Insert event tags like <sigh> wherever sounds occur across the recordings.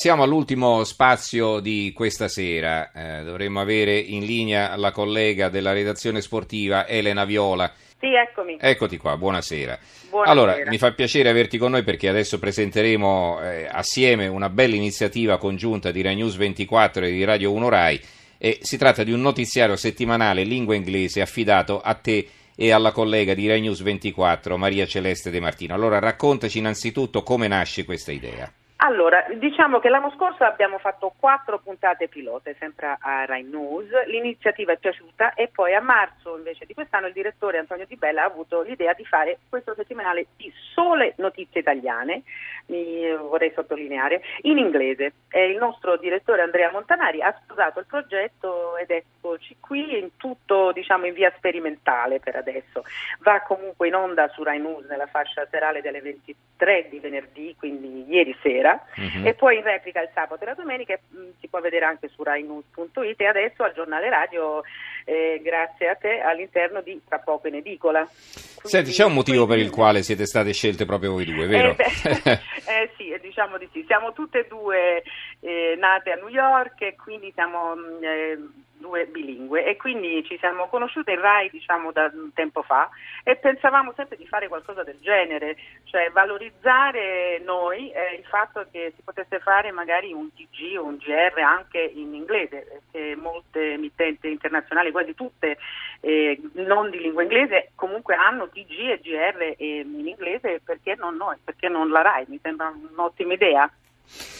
Siamo all'ultimo spazio di questa sera, eh, dovremmo avere in linea la collega della redazione sportiva Elena Viola. Sì, eccomi. Eccoti qua, buonasera. Buonasera. Allora, mi fa piacere averti con noi perché adesso presenteremo eh, assieme una bella iniziativa congiunta di Rai News 24 e di Radio 1 Rai e si tratta di un notiziario settimanale lingua inglese affidato a te e alla collega di Rai News 24 Maria Celeste De Martino. Allora, raccontaci innanzitutto come nasce questa idea. Allora, diciamo che l'anno scorso abbiamo fatto quattro puntate pilote, sempre a Rai News, l'iniziativa è piaciuta e poi a marzo invece di quest'anno il direttore Antonio Di Bella ha avuto l'idea di fare questo settimanale di sole notizie italiane, mi vorrei sottolineare, in inglese. E il nostro direttore Andrea Montanari ha sposato il progetto ed eccoci qui in tutto, diciamo, in via sperimentale per adesso. Va comunque in onda su Rai News nella fascia serale delle 23 di venerdì, quindi ieri sera Mhm. e poi in replica il sabato e la domenica mh, si può vedere anche su rainews.it e adesso al giornale radio eh, grazie a te all'interno di Tra poco in edicola. Senti, c'è un motivo per il quale siete state scelte proprio voi due, vero? Eh, beh, <laughs> <laughs> eh, sì, diciamo di sì. Siamo tutte e due eh, nate a New York e quindi siamo mh, eh, due bilingue e quindi ci siamo conosciute in Rai diciamo da un tempo fa e pensavamo sempre di fare qualcosa del genere, cioè valorizzare noi eh, il fatto che si potesse fare magari un TG o un GR anche in inglese, perché molte emittenti internazionali, quasi tutte eh, non di lingua inglese, comunque hanno TG e GR in inglese, perché non noi, perché non la Rai? Mi sembra un'ottima idea.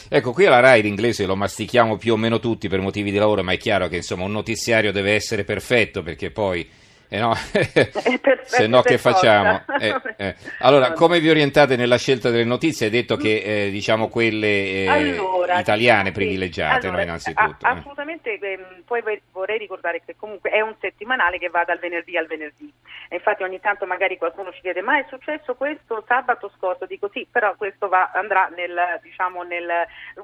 Ecco, qui alla RAI l'inglese lo mastichiamo più o meno tutti per motivi di lavoro, ma è chiaro che insomma un notiziario deve essere perfetto perché poi... eh no, <laughs> <laughs> se no che facciamo? forza. Eh, <laughs> eh. Allora, come vi orientate nella scelta delle notizie? Hai detto che eh, diciamo quelle Allora, italiane sì, privilegiate, allora, no, innanzitutto. a- assolutamente, ehm, poi vorrei ricordare che comunque è un settimanale che va dal venerdì al venerdì. E infatti ogni tanto magari qualcuno ci chiede ma è successo questo sabato scorso? Dico sì, però questo va- andrà nel, diciamo, nel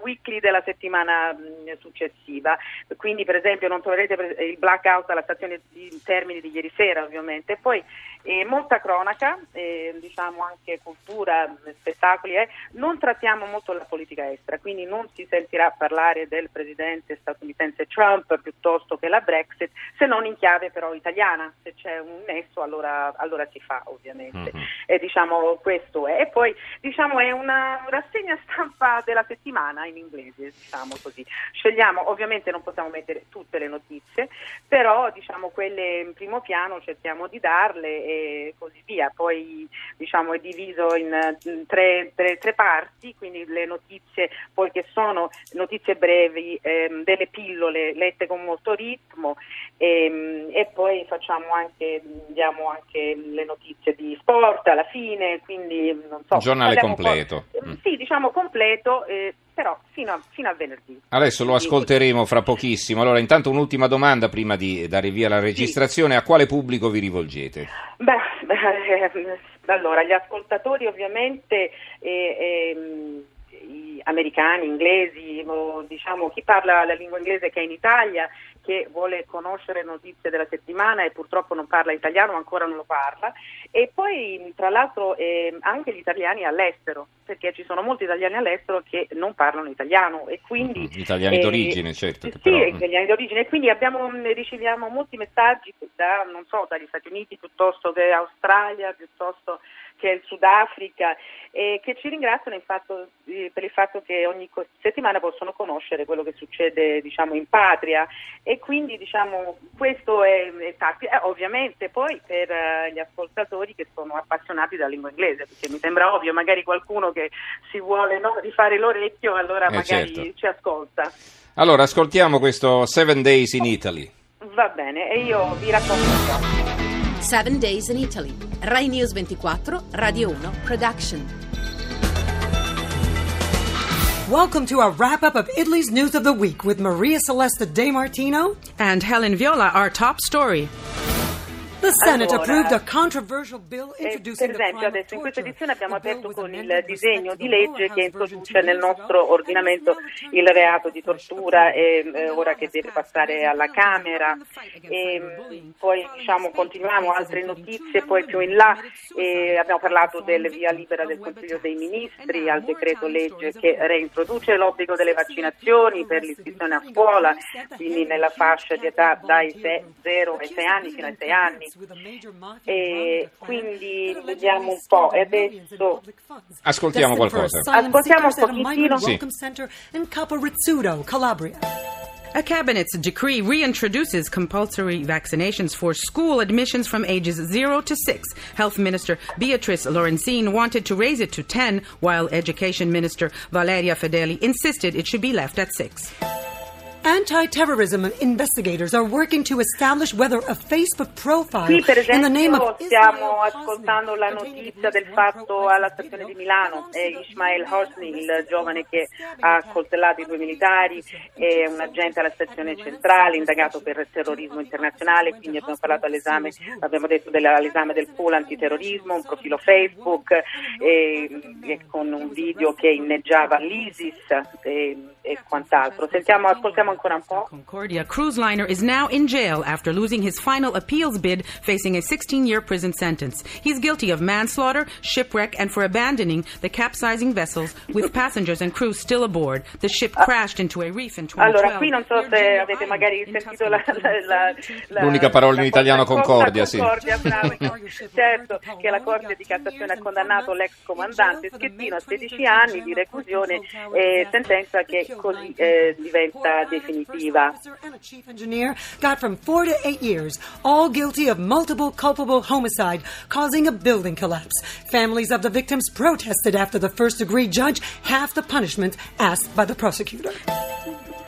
weekly della settimana mh, successiva. Quindi per esempio non troverete il blackout alla stazione di Termini di ieri sera ovviamente. Poi eh, molta cronaca, eh, diciamo anche cultura, spettacoli, eh. non trattiamo molto la politica estera, quindi non si sentirà parlare del presidente statunitense Trump piuttosto che la Brexit, se non in chiave però italiana, se c'è un nesso allora, allora si fa ovviamente. Mhm. E diciamo questo è. E poi diciamo è una rassegna stampa della settimana in inglese, diciamo così. Scegliamo, ovviamente non possiamo mettere tutte le notizie, però diciamo quelle in primo piano cerchiamo di darle e così via. Poi diciamo è diviso in eh, tre, tre- tre parti, quindi le notizie poi che sono notizie brevi, ehm, delle pillole lette con molto ritmo ehm, e poi facciamo anche, diamo anche le notizie di sport alla fine, quindi non so. Un giornale po'- completo. Mm. Sì, diciamo completo, eh, però fino a, fino a venerdì. Adesso lo ascolteremo fra pochissimo. Allora, intanto un'ultima domanda prima di dare via la registrazione. A quale pubblico vi rivolgete? Beh, <laughs> beh, eh, allora, gli ascoltatori ovviamente eh, i americani, inglesi, o, diciamo chi parla la lingua inglese che è in Italia, che vuole conoscere notizie della settimana e purtroppo non parla italiano, ancora non lo parla, e poi tra l'altro eh, anche gli italiani all'estero, perché ci sono molti italiani all'estero che non parlano italiano e quindi... Mhm, Italiani eh, d'origine, certo. Sì, però, italiani d'origine e quindi abbiamo, mh, riceviamo molti messaggi da, non so, dagli Stati Uniti piuttosto che Australia, piuttosto che il Sudafrica, e che ci ringraziano fatto, eh, per il fatto che ogni settimana possono conoscere quello che succede diciamo, in patria e quindi diciamo, questo è, è tattico. Eh, ovviamente poi per eh, gli ascoltatori che sono appassionati della lingua inglese, perché mi sembra ovvio, magari qualcuno che si vuole no, rifare l'orecchio allora Eh, magari certo. ci ascolta. Allora, ascoltiamo questo Seven Days in Italy. Va bene, e io vi racconto. 7 Days in Italy. Rai News 24, Radio 1 Production. Welcome to a wrap up of Italy's news of the week with Maria Celesta De Martino. And Helen Viola, our top story. The Senate Allora, approved a controversial bill Eh, per esempio, adesso in questa edizione abbiamo aperto con il disegno di legge che introduce nel 2012. nostro ordinamento il reato di tortura e eh, ora che deve passare alla Camera. E, mh, poi diciamo, continuiamo altre notizie, poi più in là eh, abbiamo parlato del via libera del Consiglio dei Ministri al decreto legge che reintroduce l'obbligo delle vaccinazioni per l'iscrizione a scuola, quindi nella fascia di età dai 0 ai 6 anni fino ai 6 anni. E quindi vediamo un po'. E adesso Ascoltiamo Destined for qualcosa. Ascoltiamo un seekers at a migrant pochettino. Sì. center in Caporizzuto, Calabria. A cabinet's decree reintroduces compulsory vaccinations for school admissions from ages 0 to 6. Health Minister Beatrice Lorenzin wanted to raise it to 10, while Education Minister Valeria Fedeli insisted it should be left at 6. Anti-terrorism investigators are working to establish whether a Facebook profile Qui per in the name esempio of stiamo ascoltando la notizia del fatto alla stazione di Milano, è Ismail Hosni, il giovane che ha accoltellato i due militari, è un agente alla stazione centrale, indagato per terrorismo internazionale, quindi abbiamo parlato all'esame, abbiamo detto all'esame del pool antiterrorismo, un profilo Facebook e, e con un video che inneggiava l'ISIS e, e quant'altro. Sentiamo, ascoltiamo ancora un po'. Concordia cruise liner is now in jail after losing his final appeals bid, facing a 16 year prison sentence. He's guilty of manslaughter, shipwreck, and for abandoning the capsizing vessels with <laughs> passengers and crew still aboard. The ship crashed into a reef in 2012. Allora, qui non so se avete magari sentito la, la- la- la- L'unica parola in italiano, concordia, sì. Concordia, <laughs> bravo. certo, che la Corte di Cassazione ha condannato l'ex comandante Schettino a 16 anni di reclusione e sentenza che così eh, diventa definitiva. Officer and a chief engineer got from four to eight years, all guilty of multiple culpable homicide causing a building collapse. Families of the victims protested after the first degree judge half the punishment asked by the prosecutor.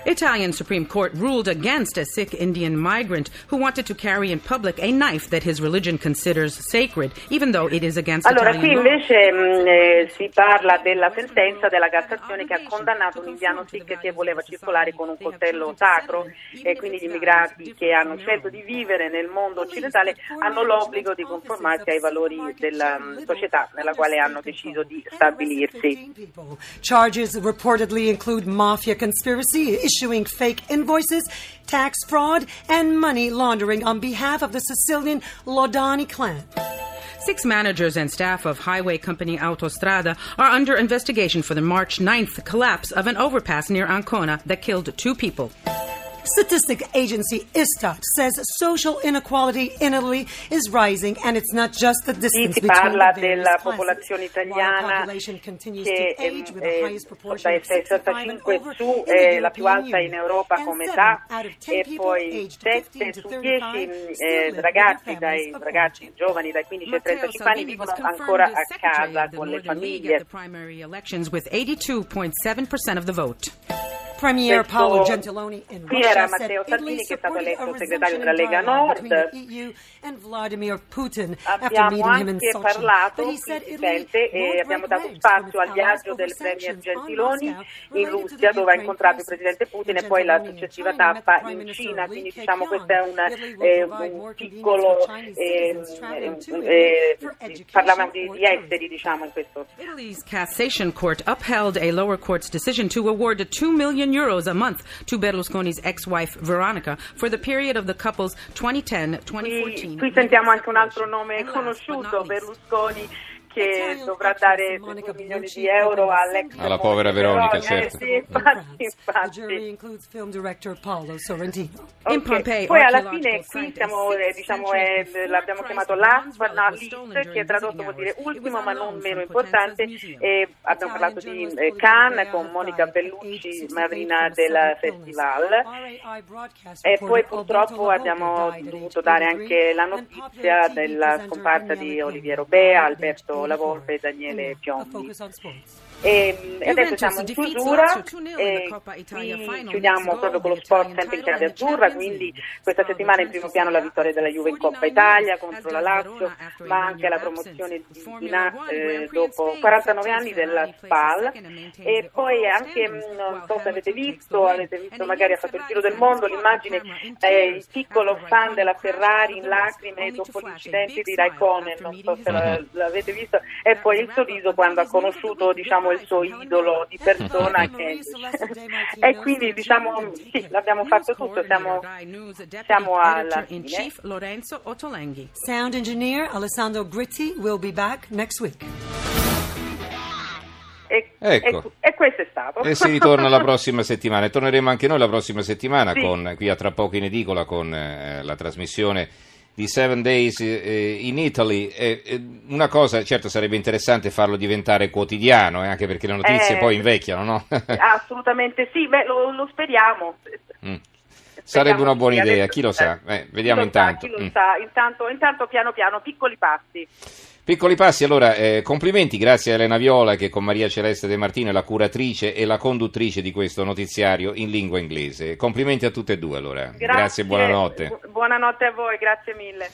Italian Supreme Court ruled against a Sikh Indian migrant who wanted to carry in public a knife that his religion considers sacred, even though it is against Allora, qui Italian law. invece mh, eh, si parla della sentenza della Cassazione che ha condannato un indiano sikh che voleva circolare con un coltello sacro e quindi gli immigrati che hanno scelto di vivere nel mondo occidentale hanno l'obbligo di conformarsi ai valori della mh, società nella quale hanno deciso di stabilirsi. Charges reportedly include mafia conspiracy, issuing fake invoices, tax fraud, and money laundering on behalf of the Sicilian Lodani clan. Six managers and staff of highway company Autostrada are under investigation for the March 9th collapse of an overpass near Ancona that killed two people. Statistic agency Istat says social inequality in Italy is rising, and it's not just the distance si parla the della popolazione italiana che the eh, dai of 65 and 65 over su the è la più alta in. Europa come età out of 10 e poi aged 7 15 to su 35 10 still eh, ragazzi, dai of ragazzi giovani dai 15 ai Matteo 35 anni vivono ancora a casa of the con le Northern League famiglie. At the primary elections with 82.7% of the vote. Premier Questo- Paolo Gentiloni in qui Russia era Matteo Salvini che è stato a eletto segretario della Lega Nord. Abbiamo anche parlato, sente, e abbiamo dato spazio al viaggio del Premier Gentiloni in Russia dove ha incontrato il. Presidente Putin e poi la successiva tappa in Cina, quindi diciamo questo è un, eh, un piccolo, for Chinese eh, eh, parlavamo di, di esteri diciamo in questo. Italy's Cassation Court upheld a lower court's decision to award 2 million euros a month to Berlusconi's ex-wife Veronica for the period of the couple's 2010-2014. Qui, qui sentiamo anche un altro nome conosciuto, Berlusconi, che dovrà dare 2 milioni di euro all'ex Alla povera Veronica, eh, certo. Sì, infatti, infatti. includes film director Paolo Sorrentino. In Ok, Pompei, Poi alla fine qui siamo, eh, diciamo, eh, centuries before l'abbiamo chiamato last but not least, che tradotto vuol dire ultimo ma non meno importante. E abbiamo parlato di eh, Cannes con Monica Bellucci, madrina del festival. E poi purtroppo abbiamo dovuto dare anche la notizia della scomparsa di Oliviero Bea, Alberto Lavolpe e Daniele Piombi. E, adesso siamo in chiusura Lazio 2-0 in e qui chiudiamo proprio con lo sport sempre in chiave azzurra, quindi questa settimana in primo piano la vittoria della Juve in Coppa Italia contro la Lazio, ma anche la promozione di Dina eh, dopo 49 anni della SPAL. E poi anche, non so se avete visto, avete visto magari ha fatto il giro del mondo l'immagine eh, il piccolo fan della Ferrari in lacrime dopo l'incidente di Raikkonen, non so se la- l'avete visto, e poi il sorriso quando ha conosciuto diciamo, il suo idolo di persona che... <laughs> e quindi diciamo sì, l'abbiamo fatto tutto, siamo, siamo alla in fine. chief Lorenzo Ottolenghi. Sound engineer Alessandro Gritti will be back next week. E, Ecco. e- e questo è stato. E si ritorna la <laughs> prossima settimana. E torneremo anche noi la prossima settimana Sì. con, qui a tra poco in edicola con eh, la trasmissione di Seven Days eh, in Italy. Una cosa, certo sarebbe interessante farlo diventare quotidiano, eh, anche perché le notizie Eh, poi invecchiano, no? <laughs> Assolutamente sì, beh, lo, lo speriamo. Mm. Sarebbe una buona idea, Adesso, chi lo sa. eh, Eh, vediamo chi lo sa, intanto. chi lo Mm. sa. Intanto, intanto piano piano, piccoli passi. Piccoli passi, allora eh, complimenti, grazie a Elena Viola che con Maria Celeste De Martino è la curatrice e la conduttrice di questo notiziario in lingua inglese. Complimenti a tutte e due allora. Grazie e buonanotte. Bu- Buonanotte a voi, grazie mille.